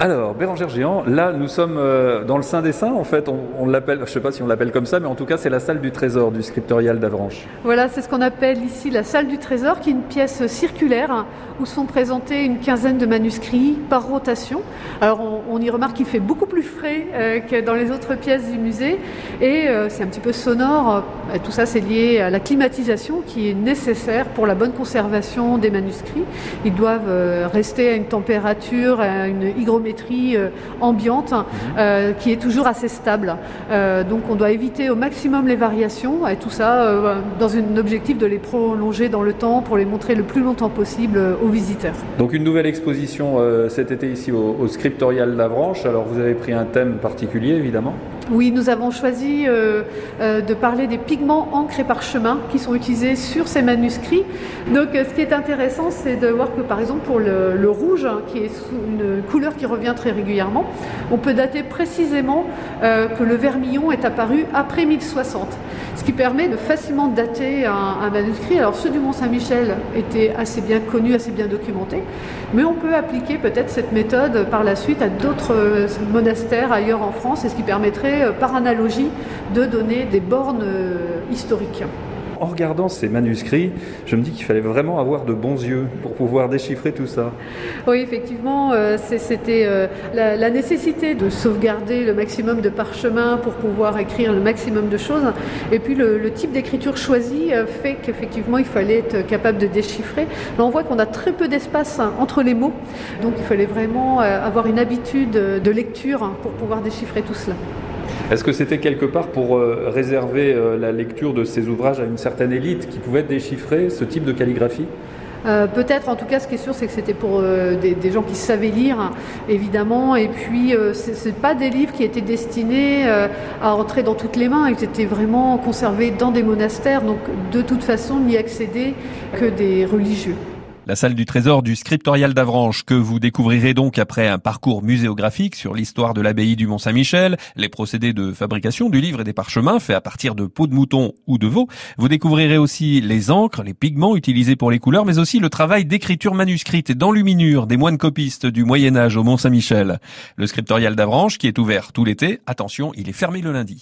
Alors, Bérangère Géant, là, nous sommes euh, dans le Saint des Saints, en fait, on, l'appelle, je sais pas si on l'appelle comme ça, mais en tout cas, c'est la salle du trésor du scriptorial d'Avranches. Voilà, c'est ce qu'on appelle ici la salle du trésor, qui est une pièce circulaire où sont présentés une quinzaine de manuscrits par rotation. Alors, on, y remarque qu'il fait beaucoup plus frais euh, que dans les autres pièces du musée et euh, c'est un petit peu sonore. Tout ça, c'est lié à la climatisation qui est nécessaire pour la bonne conservation des manuscrits. Ils doivent rester à une température, à une hygrométrie euh, ambiante euh, qui est toujours assez stable. Euh, donc, on doit éviter au maximum les variations et tout ça dans un objectif de les prolonger dans le temps pour les montrer le plus longtemps possible aux visiteurs. Donc, une nouvelle exposition cet été ici au, au scriptorial d'Avranches. Alors, vous avez pris un thème particulier, évidemment. Oui, nous avons choisi euh, euh, de parler des pigments encre et parchemin qui sont utilisés sur ces manuscrits. Donc, euh, ce qui est intéressant, c'est de voir que, par exemple, pour le, rouge, hein, qui est une couleur qui revient très régulièrement, on peut dater précisément euh, que le vermillon est apparu après 1060, ce qui permet de facilement dater un, manuscrit. Alors, ceux du Mont-Saint-Michel étaient assez bien connus, assez bien documentés, mais on peut appliquer peut-être cette méthode par la suite à d'autres euh, monastères ailleurs en France, et ce qui permettrait, euh, par analogie, de donner des bornes historiques. En regardant ces manuscrits, je me dis qu'il fallait vraiment avoir de bons yeux pour pouvoir déchiffrer tout ça. Oui, effectivement, euh, c'était euh, la, nécessité de sauvegarder le maximum de parchemins pour pouvoir écrire le maximum de choses. Et puis le, le type d'écriture choisi euh, fait qu'effectivement, il fallait être capable de déchiffrer. Là, on voit qu'on a très peu d'espace hein, entre les mots, donc il fallait vraiment avoir une habitude de lecture hein, pour pouvoir déchiffrer tout cela. Est-ce que c'était quelque part pour euh, réserver euh, la lecture de ces ouvrages à une certaine élite qui pouvait déchiffrer ce type de calligraphie? Euh, Peut-être, en tout cas, ce qui est sûr, c'est que c'était pour des, gens qui savaient lire, évidemment. Et puis, c'est c'est pas des livres qui étaient destinés à rentrer dans toutes les mains. Ils étaient vraiment conservés dans des monastères. Donc, de toute façon, n'y accédaient que des religieux. La salle du trésor du scriptorial d'Avranches que vous découvrirez donc après un parcours muséographique sur l'histoire de l'abbaye du Mont-Saint-Michel, les procédés de fabrication du livre et des parchemins faits à partir de peaux de mouton ou de veau. Vous découvrirez aussi les encres, les pigments utilisés pour les couleurs, mais aussi le travail d'écriture manuscrite et d'enluminure des moines copistes du Moyen Âge au Mont-Saint-Michel. Le scriptorial d'Avranches qui est ouvert tout l'été, attention, il est fermé le lundi.